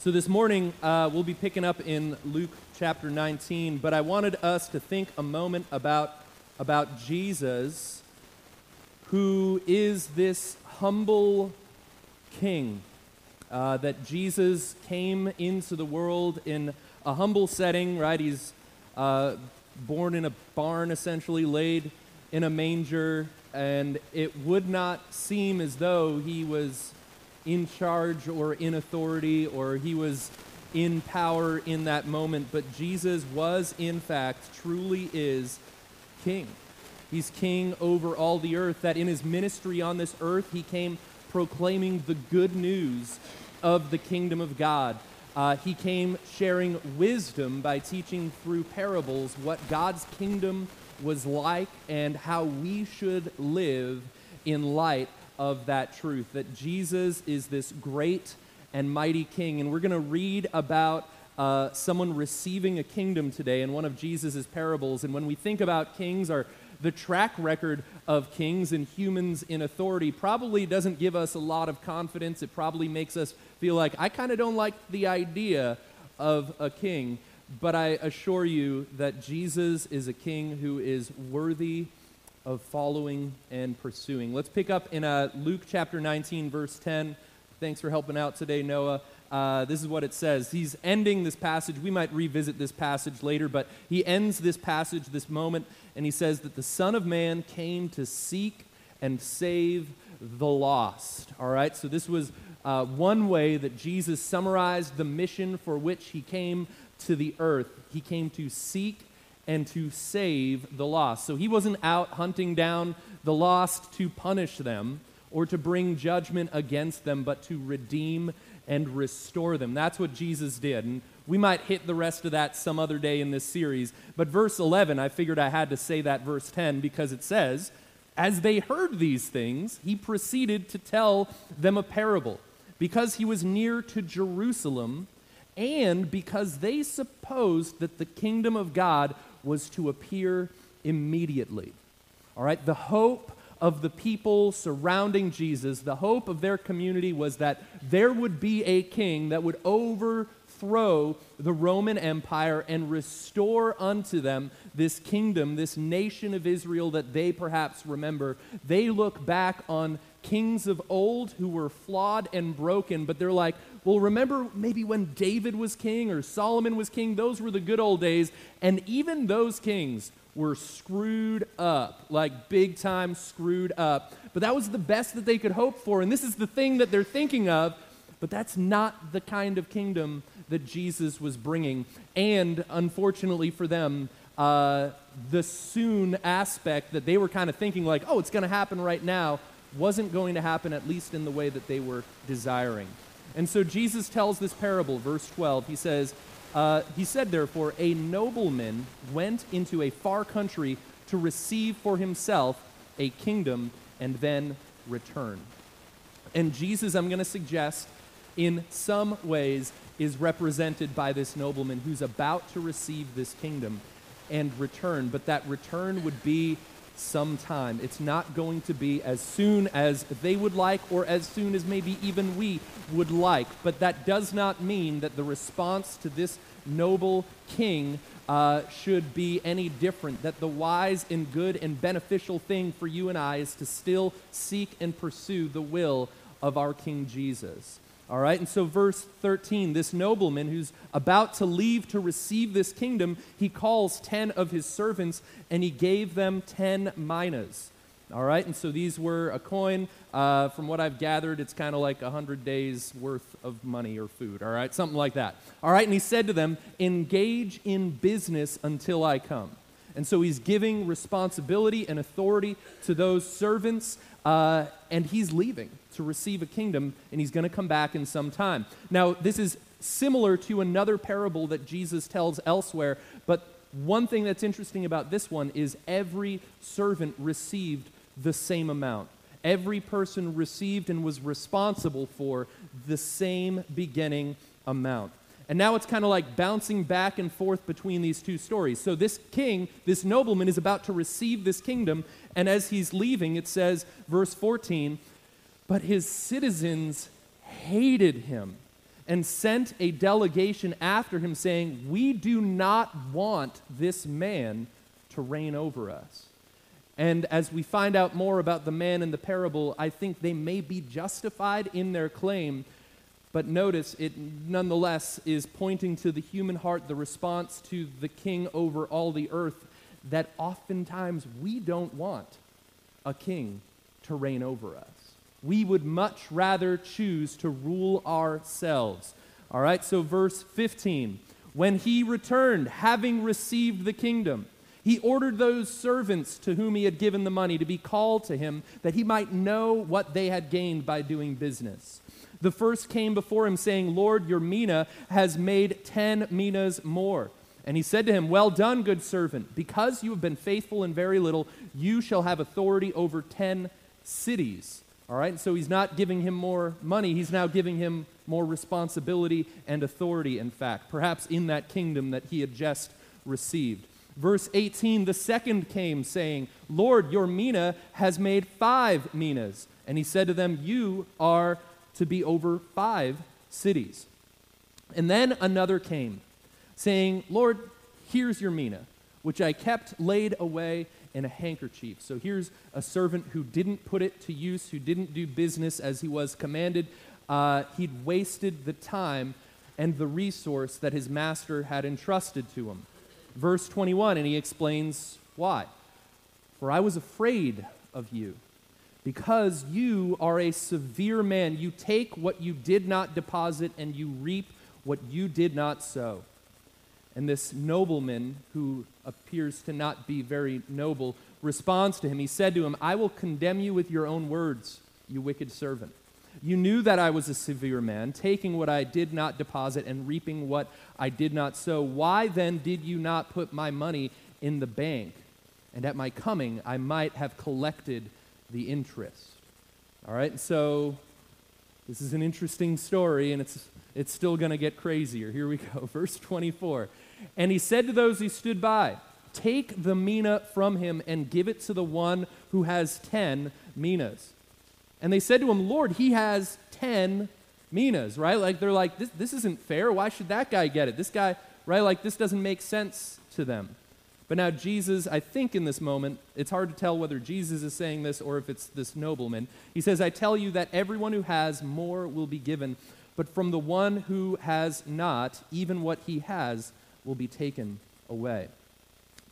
So this morning, uh, we'll be picking up in Luke chapter 19, but I wanted us to think a moment about, about Jesus, who is this humble king. Uh, that Jesus came into the world in a humble setting, right? He's uh, born in a barn, essentially, laid in a manger, and it would not seem as though he was in charge or in authority or he was in power in that moment, but Jesus was, in fact, truly is king. He's king over all the earth, that in his ministry on this earth, he came proclaiming the good news of the kingdom of God. Uh, he came sharing wisdom by teaching through parables what God's kingdom was like and how we should live in light of that truth that Jesus is this great and mighty king. And we're going to read about uh, someone receiving a kingdom today in one of Jesus' parables. And when we think about kings, our the track record of kings and humans in authority probably doesn't give us a lot of confidence. It probably makes us feel like, I kind of don't like the idea of a king. But I assure you that Jesus is a king who is worthy of following and pursuing. Let's pick up in uh, Luke chapter 19, verse 10. Thanks for helping out today, Noah. Uh, this is what it says. He's ending this passage. We might revisit this passage later, but he ends this passage, this moment, and he says that the Son of Man came to seek and save the lost. All right, so this was uh, one way that Jesus summarized the mission for which he came to the earth. He came to seek and to save the lost. So he wasn't out hunting down the lost to punish them or to bring judgment against them, but to redeem and restore them. That's what Jesus did. And we might hit the rest of that some other day in this series. But verse 11, I figured I had to say that verse 10 because it says, As they heard these things, he proceeded to tell them a parable. Because he was near to Jerusalem, and because they supposed that the kingdom of God was to appear immediately. All right, the hope of the people surrounding Jesus, the hope of their community was that there would be a king that would overthrow the Roman Empire and restore unto them this kingdom, this nation of Israel that they perhaps remember. They look back on kings of old who were flawed and broken, but they're like, well, remember maybe when David was king or Solomon was king? Those were the good old days. And even those kings were screwed up, like big time screwed up. But that was the best that they could hope for. And this is the thing that they're thinking of. But that's not the kind of kingdom that Jesus was bringing. And unfortunately for them, uh, the soon aspect that they were kind of thinking, like, oh, it's going to happen right now, wasn't going to happen, at least in the way that they were desiring. And so Jesus tells this parable, verse 12. He says, uh, He said, therefore, a nobleman went into a far country to receive for himself a kingdom and then return. And Jesus, I'm going to suggest, in some ways, is represented by this nobleman who's about to receive this kingdom and return. But that return would be some time. It's not going to be as soon as they would like or as soon as maybe even we would like. But that does not mean that the response to this noble king uh, should be any different. That the wise and good and beneficial thing for you and I is to still seek and pursue the will of our King Jesus. All right, and so verse 13 this nobleman who's about to leave to receive this kingdom, he calls 10 of his servants and he gave them 10 minas. All right, and so these were a coin. Uh, from what I've gathered, it's kind of like a 100 days worth of money or food. All right, something like that. All right, and he said to them, Engage in business until I come. And so he's giving responsibility and authority to those servants, uh, and he's leaving to receive a kingdom, and he's going to come back in some time. Now, this is similar to another parable that Jesus tells elsewhere, but one thing that's interesting about this one is every servant received the same amount. Every person received and was responsible for the same beginning amount. And now it's kind of like bouncing back and forth between these two stories. So this king, this nobleman, is about to receive this kingdom. And as he's leaving, it says, verse 14, but his citizens hated him and sent a delegation after him, saying, We do not want this man to reign over us. And as we find out more about the man in the parable, I think they may be justified in their claim. But notice it nonetheless is pointing to the human heart, the response to the king over all the earth, that oftentimes we don't want a king to reign over us. We would much rather choose to rule ourselves. All right, so verse 15. When he returned, having received the kingdom, he ordered those servants to whom he had given the money to be called to him, that he might know what they had gained by doing business. The first came before him, saying, Lord, your mina has made ten minas more. And he said to him, Well done, good servant. Because you have been faithful in very little, you shall have authority over ten cities. All right, so he's not giving him more money, he's now giving him more responsibility and authority, in fact, perhaps in that kingdom that he had just received. Verse 18 The second came, saying, Lord, your mina has made five minas. And he said to them, You are to be over five cities. And then another came, saying, Lord, here's your mina, which I kept laid away in a handkerchief. So here's a servant who didn't put it to use, who didn't do business as he was commanded. Uh, he'd wasted the time and the resource that his master had entrusted to him verse 21, and he explains why. For I was afraid of you, because you are a severe man. You take what you did not deposit, and you reap what you did not sow. And this nobleman, who appears to not be very noble, responds to him. He said to him, I will condemn you with your own words, you wicked servant. You knew that I was a severe man, taking what I did not deposit and reaping what I did not sow. Why then did you not put my money in the bank? And at my coming, I might have collected the interest. All right, so this is an interesting story, and it's, it's still going to get crazier. Here we go. Verse 24. And he said to those who stood by, Take the mina from him and give it to the one who has ten minas. And they said to him, Lord, he has ten minas, right? Like they're like, this, this isn't fair. Why should that guy get it? This guy, right? Like this doesn't make sense to them. But now Jesus, I think in this moment, it's hard to tell whether Jesus is saying this or if it's this nobleman. He says, I tell you that everyone who has more will be given, but from the one who has not, even what he has will be taken away.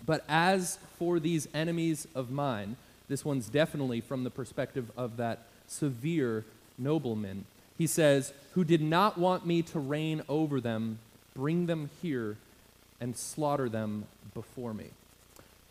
But as for these enemies of mine, this one's definitely from the perspective of that severe nobleman. He says, Who did not want me to reign over them, bring them here and slaughter them before me.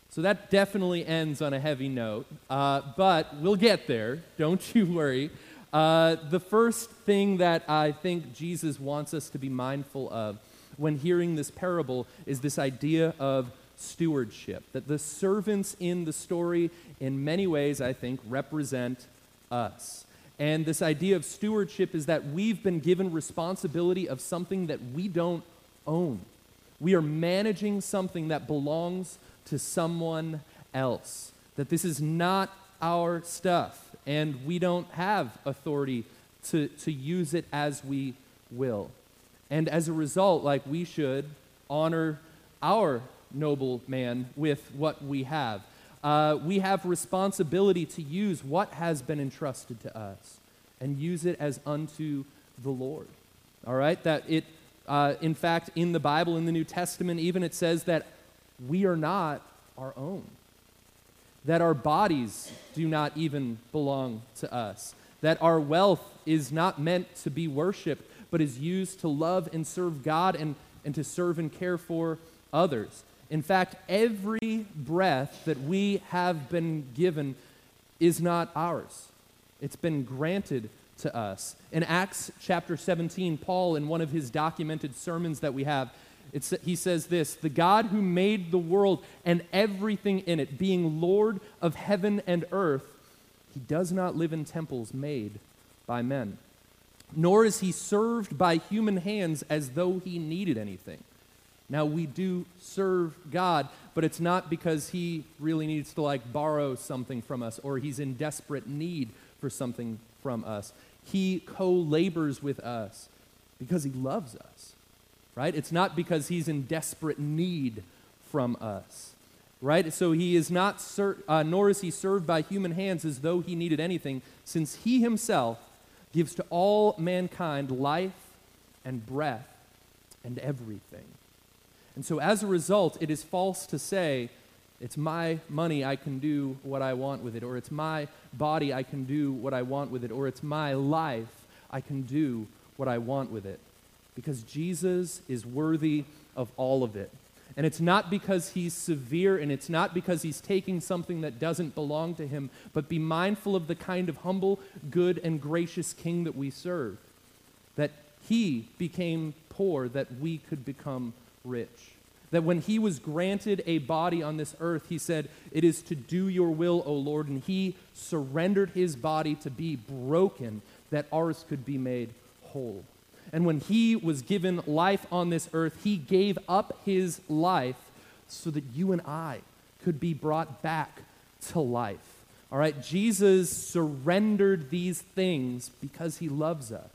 So that definitely ends on a heavy note, uh, but we'll get there. Don't you worry. Uh, the first thing that I think Jesus wants us to be mindful of when hearing this parable is this idea of stewardship. That the servants in the story, in many ways, I think, represent us. And this idea of stewardship is that we've been given responsibility of something that we don't own. We are managing something that belongs to someone else. That this is not our stuff, and we don't have authority to, to use it as we will. And as a result, like we should honor our noble man with what we have uh, we have responsibility to use what has been entrusted to us and use it as unto the Lord. All right? That it, uh, in fact, in the Bible, in the New Testament, even it says that we are not our own, that our bodies do not even belong to us, that our wealth is not meant to be worshiped, but is used to love and serve God and, and to serve and care for others. In fact, every breath that we have been given is not ours, it's been granted to us. In Acts chapter 17, Paul, in one of his documented sermons that we have, he says this The God who made the world and everything in it, being Lord of heaven and earth, he does not live in temples made by men, nor is he served by human hands as though he needed anything. Now, we do serve God, but it's not because He really needs to like borrow something from us or He's in desperate need for something from us. He co labors with us Because he loves us, right? It's not because he's in desperate need from us, right? So he is not, ser- uh, nor is he served by human hands as though he needed anything, since he himself gives to all mankind life and breath and everything. And so as a result, it is false to say, it's my money, I can do what I want with it, or it's my body, I can do what I want with it, or it's my life, I can do what I want with it. Because Jesus is worthy of all of it. And it's not because he's severe and it's not because he's taking something that doesn't belong to him, but be mindful of the kind of humble, good, and gracious king that we serve. That he became poor that we could become rich. That when he was granted a body on this earth, he said, It is to do your will, O Lord. And he surrendered his body to be broken that ours could be made whole. And when he was given life on this earth, he gave up his life so that you and I could be brought back to life. All right, Jesus surrendered these things because he loves us.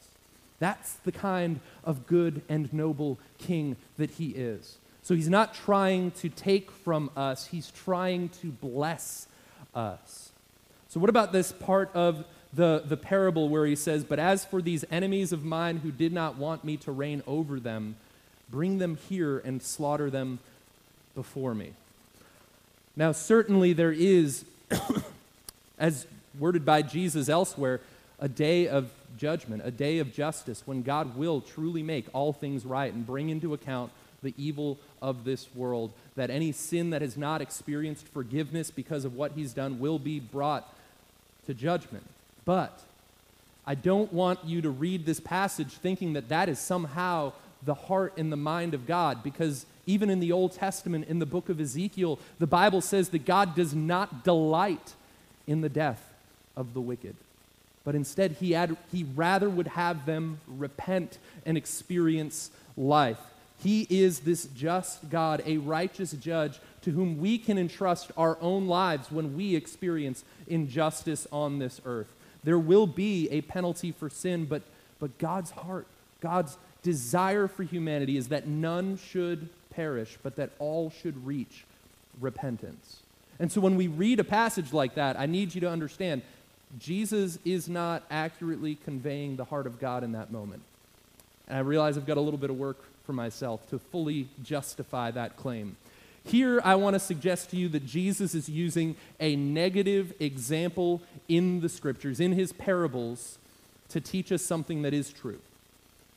That's the kind of good and noble king that he is. So he's not trying to take from us, he's trying to bless us. So, what about this part of the, the parable where he says, But as for these enemies of mine who did not want me to reign over them, bring them here and slaughter them before me. Now, certainly there is, as worded by Jesus elsewhere, a day of judgment, a day of justice, when God will truly make all things right and bring into account the evil of this world. That any sin that has not experienced forgiveness because of what he's done will be brought to judgment. But I don't want you to read this passage thinking that that is somehow the heart and the mind of God, because even in the Old Testament, in the book of Ezekiel, the Bible says that God does not delight in the death of the wicked. But instead, he, had, he rather would have them repent and experience life. He is this just God, a righteous judge to whom we can entrust our own lives when we experience injustice on this earth. There will be a penalty for sin, but, but God's heart, God's desire for humanity is that none should perish, but that all should reach repentance. And so when we read a passage like that, I need you to understand Jesus is not accurately conveying the heart of God in that moment. And I realize I've got a little bit of work for myself to fully justify that claim. Here, I want to suggest to you that Jesus is using a negative example in the scriptures, in his parables, to teach us something that is true.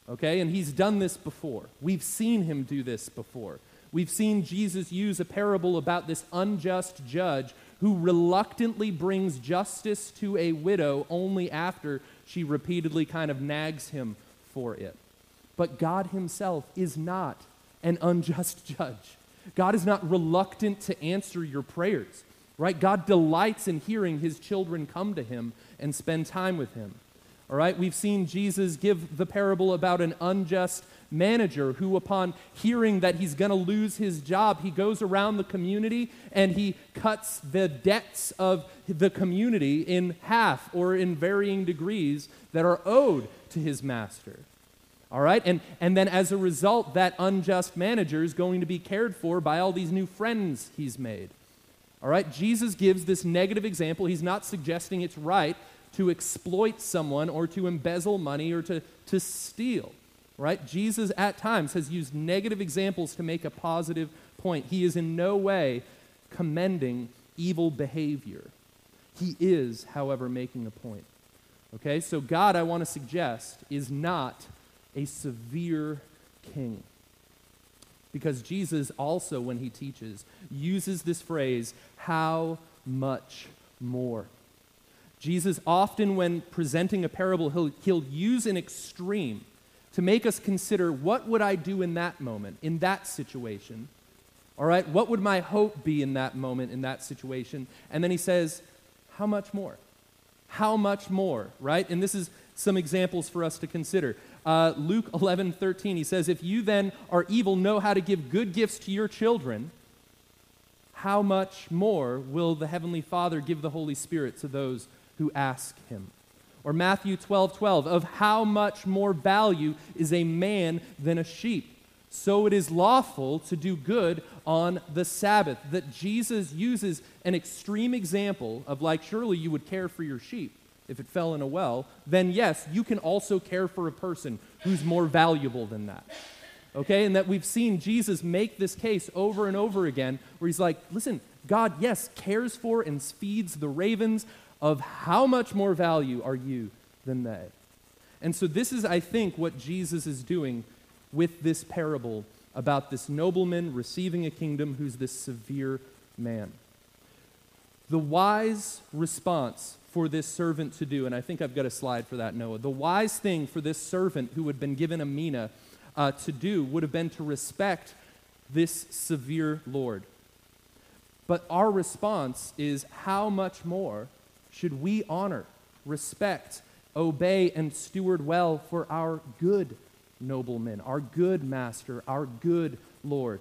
Okay? And he's done this before. We've seen him do this before. We've seen Jesus use a parable about this unjust judge who reluctantly brings justice to a widow only after she repeatedly kind of nags him for it. But God himself is not an unjust judge. God is not reluctant to answer your prayers, right? God delights in hearing his children come to him and spend time with him. All right, we've seen Jesus give the parable about an unjust manager who, upon hearing that he's going to lose his job, he goes around the community and he cuts the debts of the community in half or in varying degrees that are owed to his master. All right? And, and then as a result, that unjust manager is going to be cared for by all these new friends he's made. All right? Jesus gives this negative example. He's not suggesting it's right to exploit someone or to embezzle money or to, to steal. Right? Jesus at times has used negative examples to make a positive point. He is in no way commending evil behavior. He is, however, making a point. Okay? So God, I want to suggest, is not a severe king. Because Jesus also, when he teaches, uses this phrase, how much more? Jesus often, when presenting a parable, he'll, he'll use an extreme to make us consider what would I do in that moment, in that situation? All right, what would my hope be in that moment, in that situation? And then he says, how much more? How much more, right? And this is some examples for us to consider. Uh, Luke 11, 13, he says, If you then are evil, know how to give good gifts to your children, how much more will the Heavenly Father give the Holy Spirit to those who ask him? Or Matthew 12 12, of how much more value is a man than a sheep? So it is lawful to do good on the Sabbath. That Jesus uses an extreme example of like, surely you would care for your sheep if it fell in a well, then yes, you can also care for a person who's more valuable than that. Okay? And that we've seen Jesus make this case over and over again where he's like, listen, God, yes, cares for and feeds the ravens. Of how much more value are you than they? And so, this is, I think, what Jesus is doing with this parable about this nobleman receiving a kingdom who's this severe man. The wise response for this servant to do, and I think I've got a slide for that, Noah. The wise thing for this servant who had been given a mina uh, to do would have been to respect this severe Lord. But our response is how much more should we honor, respect, obey, and steward well for our good nobleman, our good master, our good Lord?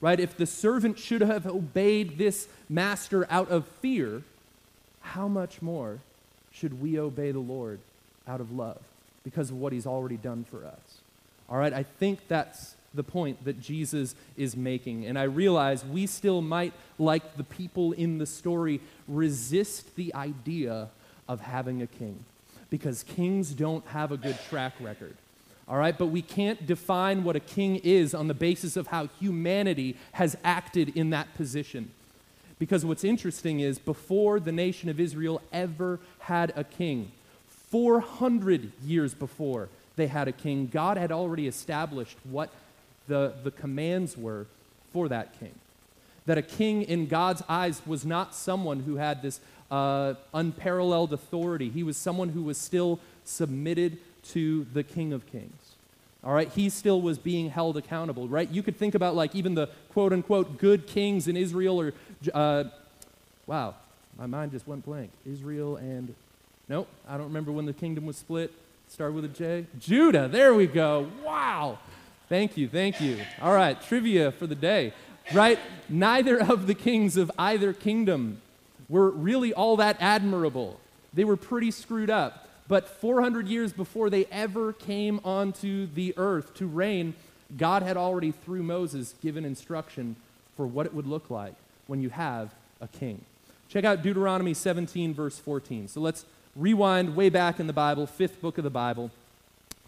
Right? If the servant should have obeyed this master out of fear, how much more should we obey the Lord out of love because of what he's already done for us? All right, I think that's the point that Jesus is making. And I realize we still might, like the people in the story, resist the idea of having a king because kings don't have a good track record. All right, but we can't define what a king is on the basis of how humanity has acted in that position. Because what's interesting is before the nation of Israel ever had a king, 400 years before they had a king, God had already established what the, the commands were for that king. That a king in God's eyes was not someone who had this uh, unparalleled authority, he was someone who was still submitted to the King of Kings. All right, he still was being held accountable, right? You could think about like even the quote unquote good kings in Israel or, uh, wow, my mind just went blank. Israel and, nope, I don't remember when the kingdom was split. Start with a J. Judah, there we go. Wow. Thank you, thank you. All right, trivia for the day. Right? Neither of the kings of either kingdom were really all that admirable. They were pretty screwed up. But 400 years before they ever came onto the earth to reign, God had already, through Moses, given instruction for what it would look like when you have a king. Check out Deuteronomy 17, verse 14. So let's rewind way back in the Bible, fifth book of the Bible.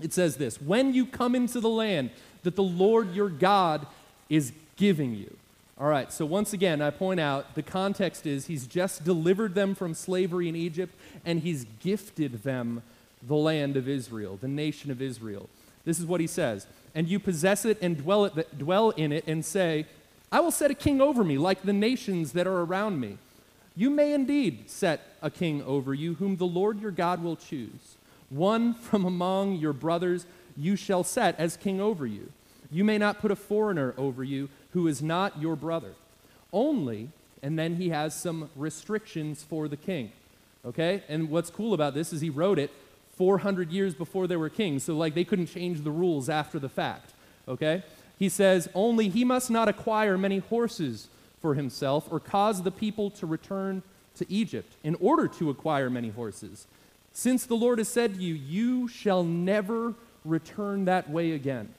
It says this When you come into the land that the Lord your God is giving you. All right, so once again, I point out the context is he's just delivered them from slavery in Egypt and he's gifted them the land of Israel, the nation of Israel. This is what he says And you possess it and dwell, it, dwell in it and say, I will set a king over me like the nations that are around me. You may indeed set a king over you, whom the Lord your God will choose. One from among your brothers you shall set as king over you. You may not put a foreigner over you who is not your brother. Only, and then he has some restrictions for the king. Okay? And what's cool about this is he wrote it 400 years before they were kings, so like they couldn't change the rules after the fact. Okay? He says, Only he must not acquire many horses for himself or cause the people to return to Egypt in order to acquire many horses. Since the Lord has said to you, You shall never return that way again.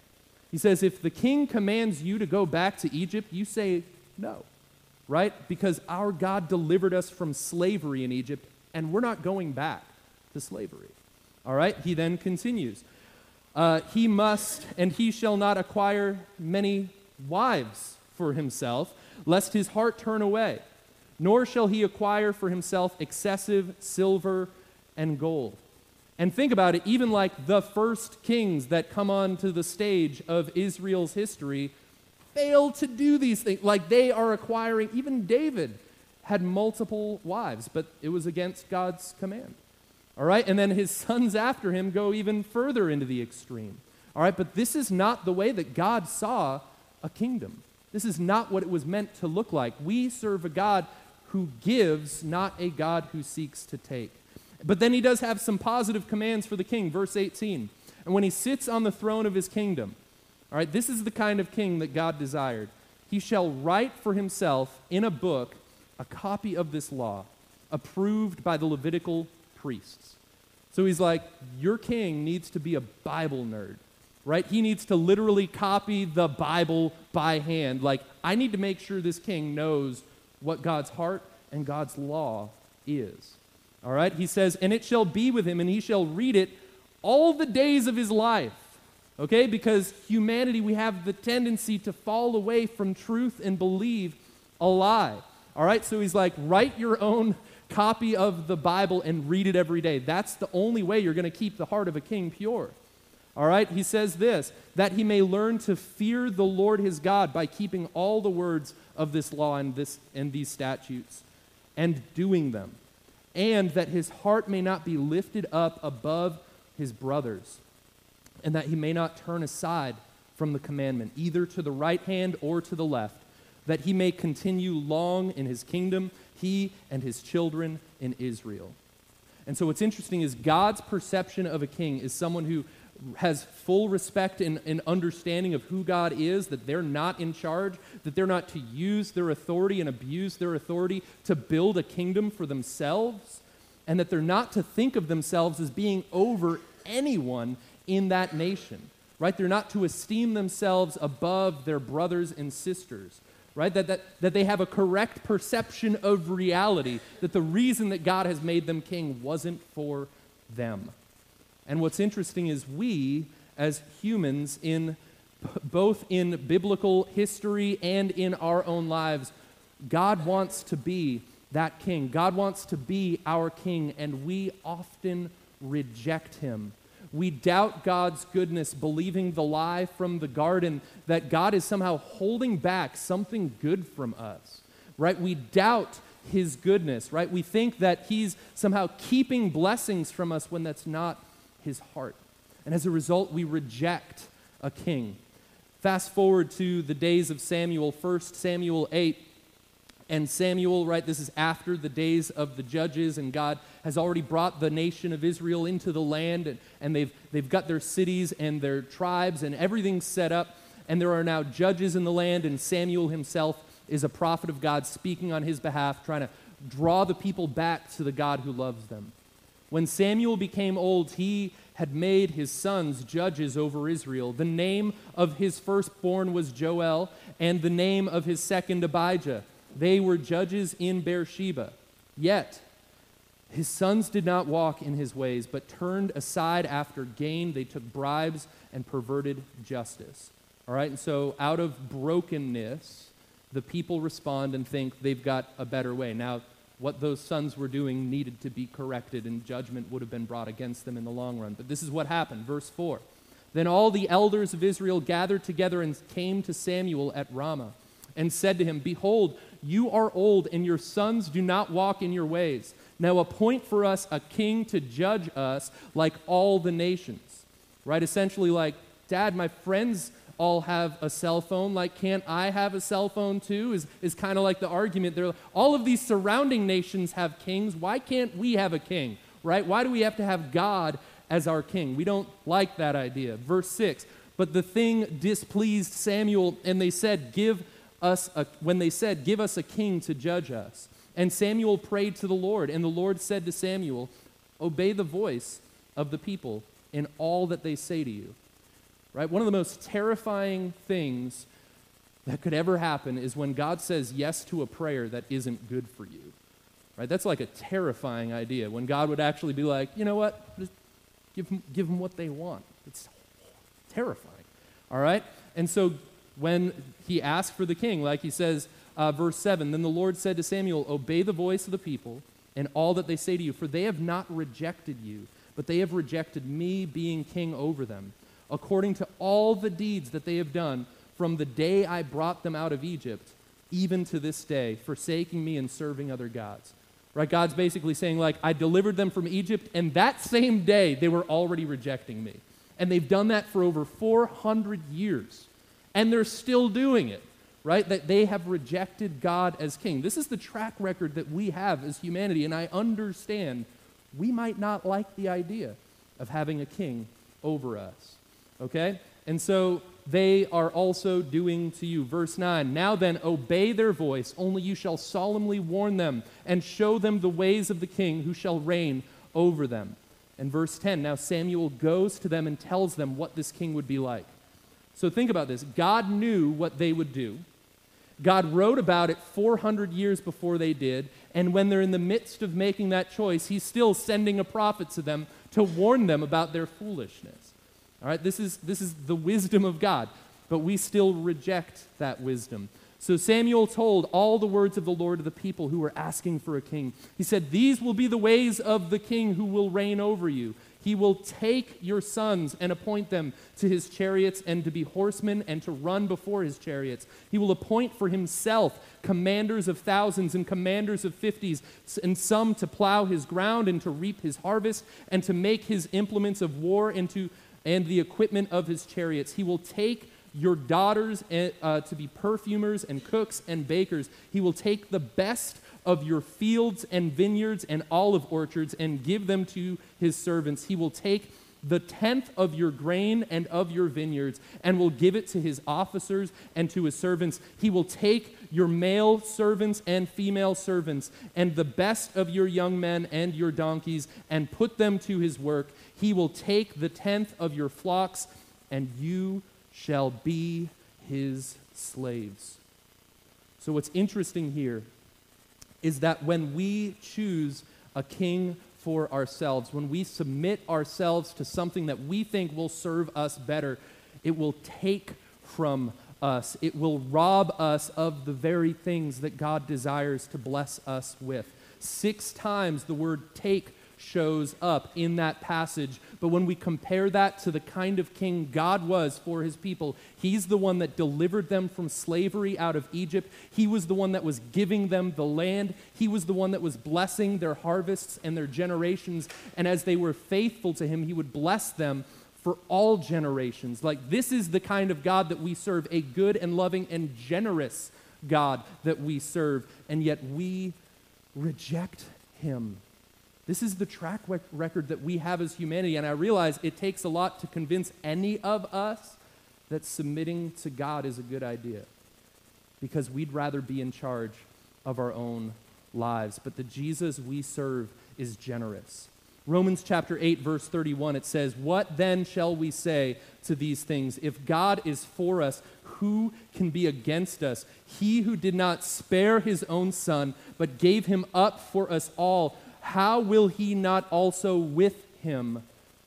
He says, If the king commands you to go back to Egypt, you say no, right? Because our God delivered us from slavery in Egypt, and we're not going back to slavery. All right? He then continues. Uh, he must, and he shall not acquire many wives for himself, lest his heart turn away, nor shall he acquire for himself excessive silver and gold. And think about it, even like the first kings that come onto the stage of Israel's history fail to do these things. Like they are acquiring, even David had multiple wives, but it was against God's command. All right, and then his sons after him go even further into the extreme. All right, but this is not the way that God saw a kingdom. This is not what it was meant to look like. We serve a God who gives, not a God who seeks to take. But then he does have some positive commands for the king. Verse 18. And when he sits on the throne of his kingdom, all right, this is the kind of king that God desired. He shall write for himself in a book a copy of this law, approved by the Levitical priests. So he's like, Your king needs to be a Bible nerd, right? He needs to literally copy the Bible by hand. Like, I need to make sure this king knows what God's heart and God's law is. All right? He says, And it shall be with him, and he shall read it all the days of his life. Okay? Because humanity, we have the tendency to fall away from truth and believe a lie. All right? So he's like, write your own copy of the Bible and read it every day. That's the only way you're going to keep the heart of a king pure. All right? He says this that he may learn to fear the Lord his God by keeping all the words of this law and, this, and these statutes and doing them, and that his heart may not be lifted up above his brothers, and that he may not turn aside from the commandment, either to the right hand or to the left, that he may continue long in his kingdom, he and his children in Israel. And so, what's interesting is God's perception of a king is someone who has full respect and, and, understanding of who God is, that they're not in charge, that they're not to use their authority and abuse their authority to build a kingdom for themselves, and that they're not to think of themselves as being over anyone in that nation, right? They're not to esteem themselves above their brothers and sisters, right? That, that, that they have a correct perception of reality, that the reason that God has made them king wasn't for them. And what's interesting is we, as humans, in both in biblical history and in our own lives, God wants to be that king. God wants to be our king, and we often reject him. We doubt God's goodness, believing the lie from the garden that God is somehow holding back something good from us, right? We doubt his goodness, right? We think that he's somehow keeping blessings from us when that's not his heart. And as a result, we reject a king. Fast forward to the days of Samuel, 1 Samuel 8. And Samuel, right, this is after the days of the judges, and God has already brought the nation of Israel into the land, and, and they've, they've got their cities and their tribes, and everything's set up. And there are now judges in the land, and Samuel himself is a prophet of God speaking on his behalf, trying to draw the people back to the God who loves them. When Samuel became old, he had made his sons judges over Israel. The name of his firstborn was Joel, and the name of his second Abijah. They were judges in Beersheba. Yet, his sons did not walk in his ways, but turned aside after gain. They took bribes and perverted justice. All right, and so out of brokenness, the people respond and think they've got a better way. Now, what those sons were doing needed to be corrected, and judgment would have been brought against them in the long run. But this is what happened. Verse 4 Then all the elders of Israel gathered together and came to Samuel at Ramah and said to him, Behold, you are old, and your sons do not walk in your ways. Now appoint for us a king to judge us like all the nations. Right? Essentially, like, Dad, my friends all have a cell phone. Like, can't I have a cell phone too? Is, is kind of like the argument. They're, all of these surrounding nations have kings. Why can't we have a king? Right? Why do we have to have God as our king? We don't like that idea. Verse 6 But the thing displeased Samuel, and they said, Give us a, when they said, Give us a king to judge us. And Samuel prayed to the Lord, and the Lord said to Samuel, Obey the voice of the people in all that they say to you. Right? One of the most terrifying things that could ever happen is when God says yes to a prayer that isn't good for you. Right? That's like a terrifying idea when God would actually be like, you know what? Just give them, give them what they want. It's terrifying. All right? And so when he asked for the king, like he says, uh, verse 7 Then the Lord said to Samuel, Obey the voice of the people and all that they say to you, for they have not rejected you, but they have rejected me being king over them according to all the deeds that they have done from the day I brought them out of Egypt, even to this day, forsaking me and serving other gods. Right? God's basically saying, like, I delivered them from Egypt, and that same day they were already rejecting me. And they've done that for over 400 years. And they're still doing it, right? That they have rejected God as king. This is the track record that we have as humanity, and I understand we might not like the idea of having a king over us okay? And so they are also doing to you. Verse 9 Now then, obey their voice, only you shall solemnly warn them and show them the ways of the king who shall reign over them. And verse 10 Now Samuel goes to them and tells them what this king would be like. So think about this God knew what they would do. God wrote about it 400 years before they did, and when they're in the midst of making that choice, He's still sending a prophet to them to warn them about their foolishness. All right, this is, this is the wisdom of God, but we still reject that wisdom. So Samuel told all the words of the Lord to the people who were asking for a king. He said, These will be the ways of the king who will reign over you. He will take your sons and appoint them to his chariots and to be horsemen and to run before his chariots. He will appoint for himself commanders of thousands and commanders of fifties, and some to plow his ground and to reap his harvest and to make his implements of war and, to, and the equipment of his chariots. He will take your daughters eh, uh, to be perfumers and cooks and bakers. He will take the best of your fields and vineyards and olive orchards and give them to his servants. He will take the tenth of your grain and of your vineyards and will give it to his officers and to his servants. He will take your male servants and female servants and the best of your young men and your donkeys and put them to his work. He will take the tenth of your flocks and you shall be his slaves. So, what's interesting here is that when we choose a king for ourselves, when we submit ourselves to something that we think will serve us better, it will take from us. It will rob us of the very things that God desires to bless us with. Six times the word take shows up in that passage. But when we compare that to the kind of king God was for his people, he's the one that delivered them from slavery out of Egypt. He was the one that was giving them the land. He was the one that was blessing their harvests and their generations. And as they were faithful to him, he would bless them for all generations. Like, this is the kind of God that we serve, a good and loving and generous God that we serve. And yet we reject him. This is the track record that we have as humanity, and I realize it takes a lot to convince any of us that submitting to God is a good idea because we'd rather be in charge of our own lives. But the Jesus we serve is generous. Romans chapter 8, verse 31, it says, What then shall we say to these things? If God is for us, who can be against us? He who did not spare his own son, but gave him up for us all how will he not also with him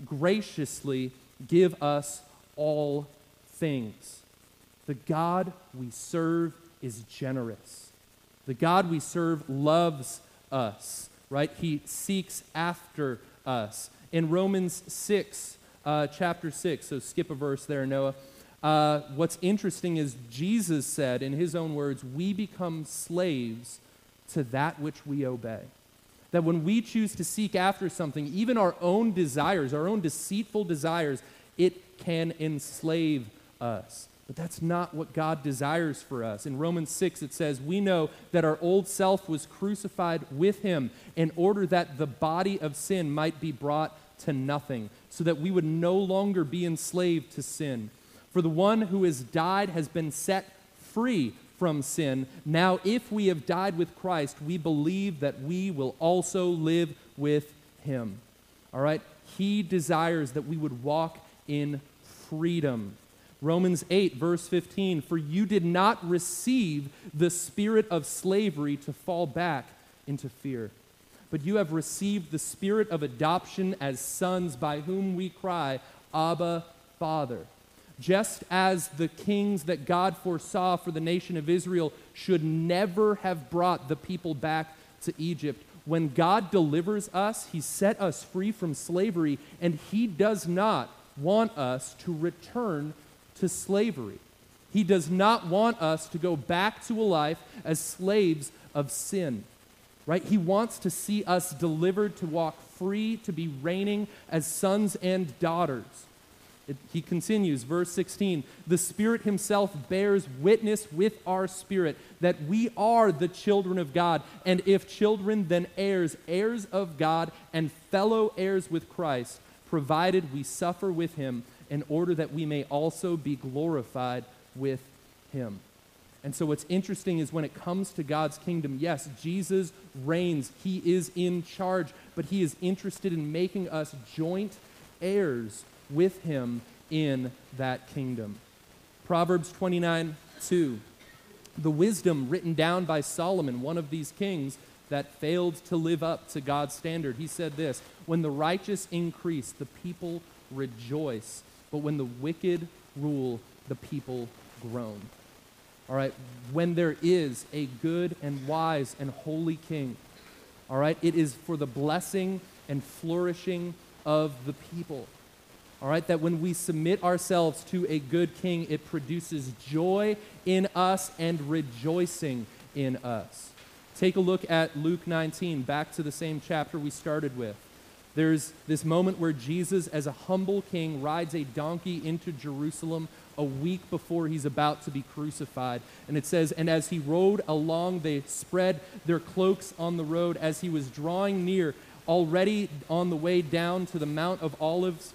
graciously give us all things? The God we serve is generous. The God we serve loves us, right? He seeks after us. In Romans 6, uh, chapter 6, so skip a verse there, Noah. Uh, what's interesting is Jesus said, in his own words, we become slaves to that which we obey that when we choose to seek after something, even our own desires, our own deceitful desires, it can enslave us. But that's not what God desires for us. In Romans 6, it says, We know that our old self was crucified with him in order that the body of sin might be brought to nothing, so that we would no longer be enslaved to sin. For the one who has died has been set free from sin. Now, if we have died with Christ, we believe that we will also live with him. All right? He desires that we would walk in freedom. Romans 8, verse 15 For you did not receive the spirit of slavery to fall back into fear, but you have received the spirit of adoption as sons, by whom we cry, Abba, Father. Just as the kings that God foresaw for the nation of Israel should never have brought the people back to Egypt. When God delivers us, He set us free from slavery, and He does not want us to return to slavery. He does not want us to go back to a life as slaves of sin. Right? He wants to see us delivered to walk free, to be reigning as sons and daughters. It, he continues, verse 16 The Spirit Himself bears witness with our spirit that we are the children of God, and if children, then heirs, heirs of God, and fellow heirs with Christ, provided we suffer with Him, in order that we may also be glorified with Him. And so, what's interesting is when it comes to God's kingdom, yes, Jesus reigns. He is in charge, but He is interested in making us joint heirs with Him in that kingdom. Proverbs 29 2. The wisdom written down by Solomon, one of these kings that failed to live up to God's standard. He said this When the righteous increase, the people rejoice, but when the wicked rule, the people groan. All right, when there is a good and wise and holy king, all right, it is for the blessing and flourishing of the people. All right, that when we submit ourselves to a good king, it produces joy in us and rejoicing in us. Take a look at Luke 19, back to the same chapter we started with. There's this moment where Jesus, as a humble king, rides a donkey into Jerusalem a week before he's about to be crucified. And it says, And as he rode along, they spread their cloaks on the road. As he was drawing near, already on the way down to the Mount of Olives,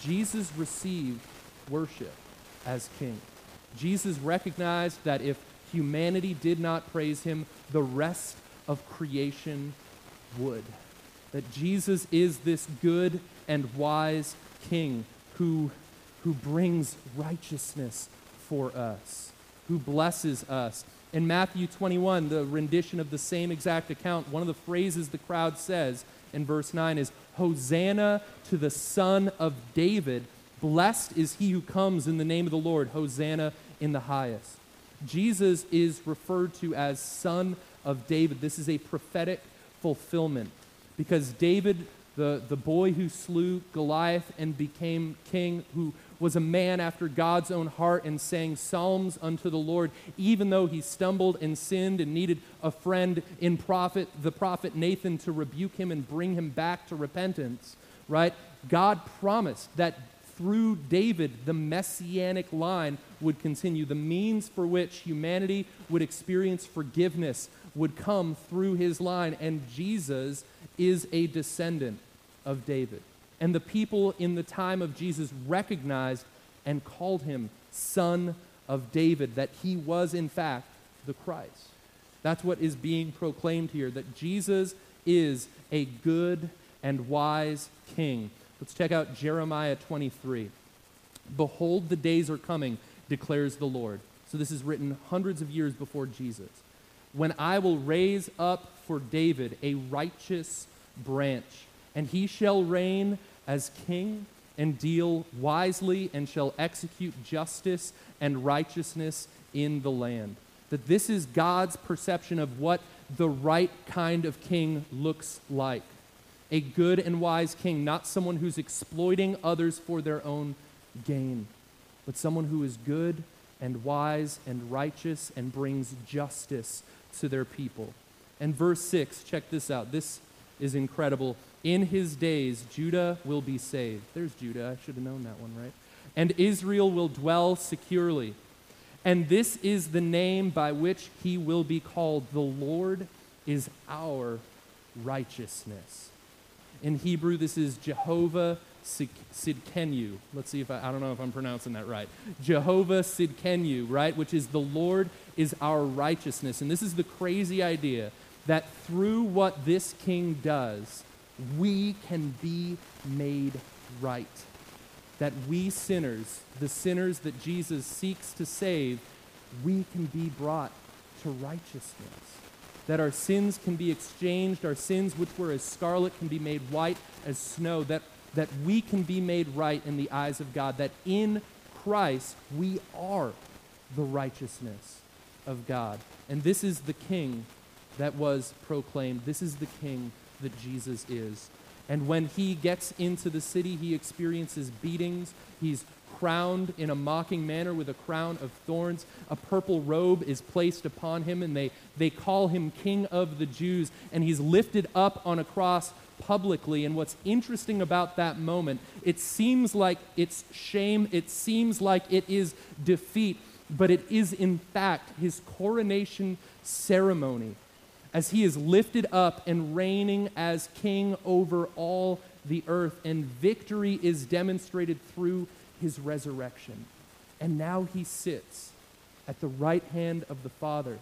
Jesus received worship as king. Jesus recognized that if humanity did not praise him, the rest of creation would. That Jesus is this good and wise king who, who brings righteousness for us, who blesses us. In Matthew 21, the rendition of the same exact account, one of the phrases the crowd says in verse 9 is, Hosanna to the Son of David. Blessed is he who comes in the name of the Lord. Hosanna in the highest. Jesus is referred to as Son of David. This is a prophetic fulfillment because David, the, the boy who slew Goliath and became king, who was a man after God's own heart and sang psalms unto the Lord, even though he stumbled and sinned and needed a friend in prophet, the prophet Nathan to rebuke him and bring him back to repentance, right? God promised that through David, the messianic line would continue. The means for which humanity would experience forgiveness would come through his line, and Jesus is a descendant of David. And the people in the time of Jesus recognized and called him Son of David, that he was, in fact, the Christ. That's what is being proclaimed here, that Jesus is a good and wise king. Let's check out Jeremiah 23. Behold, the days are coming, declares the Lord. So this is written hundreds of years before Jesus. When I will raise up for David a righteous branch and he shall reign as king and deal wisely and shall execute justice and righteousness in the land. That this is God's perception of what the right kind of king looks like. A good and wise king, not someone who's exploiting others for their own gain, but someone who is good and wise and righteous and brings justice to their people. And verse 6, check this out. This is incredible. In his days, Judah will be saved. There's Judah. I should have known that one, right? And Israel will dwell securely. And this is the name by which he will be called. The Lord is our righteousness. In Hebrew, this is Jehovah Sidkenu. Let's see if I, I don't know if I'm pronouncing that right. Jehovah Sidkenu, right? Which is the Lord is our righteousness. And this is the crazy idea that through what this king does, we can be made right. That we sinners, the sinners that Jesus seeks to save, we can be brought to righteousness. That our sins can be exchanged, our sins which were as scarlet can be made white as snow. That, that we can be made right in the eyes of God. That in Christ we are the righteousness of God. And this is the King that was proclaimed. This is the king that Jesus is. And when he gets into the city, he experiences beatings, he's crowned in a mocking manner with a crown of thorns. A purple robe is placed upon him, and they, they call him King of the Jews. And he's lifted up on a cross publicly. And what's interesting about that moment, it seems like it's shame, it seems like it is defeat, but it is in fact his coronation ceremony as he is lifted up and reigning as king over all the earth, and victory is demonstrated through his resurrection. And now he sits at the right hand of the Father,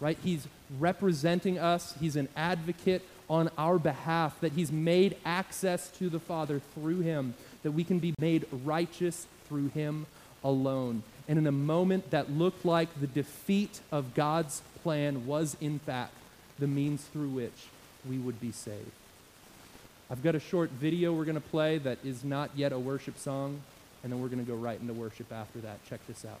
right? He's representing us, he's an advocate on our behalf, that he's made access to the Father through him, that we can be made righteous through him alone. And in a moment that looked like the defeat of God's plan was, in fact, the means through which we would be saved. I've got a short video we're going to play that is not yet a worship song, and then we're going to go right into worship after that. Check this out.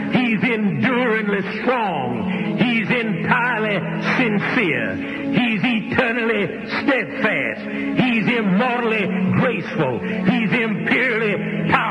He's enduringly strong. He's entirely sincere. He's eternally steadfast. He's immortally graceful. He's imperially powerful.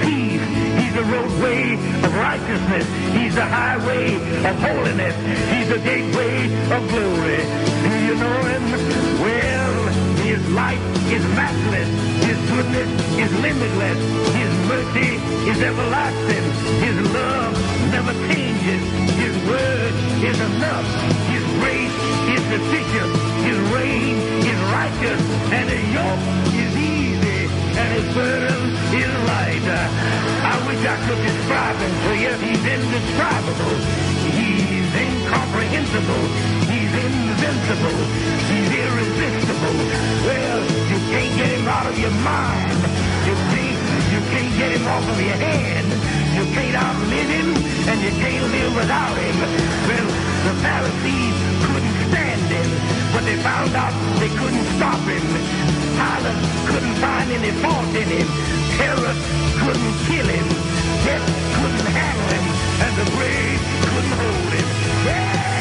peace. He's the roadway of righteousness. He's the highway of holiness. He's the gateway of glory. Do you know him? Well, his light is matchless. His goodness is limitless. His mercy is everlasting. His love never changes. His word is enough. His grace is sufficient. His reign is righteous. And his yoke. And his burden is light. I wish I could describe him to you. He's indescribable. He's incomprehensible. He's invincible. He's irresistible. Well, you can't get him out of your mind. You can't, you can't get him off of your hand. You can't outlive him, and you can't live without him. Well, the Pharisees couldn't stand him, but they found out they couldn't stop him. Pilate couldn't find any fault in him. Herod couldn't kill him. Death couldn't handle him, and the grave couldn't hold him. Yeah!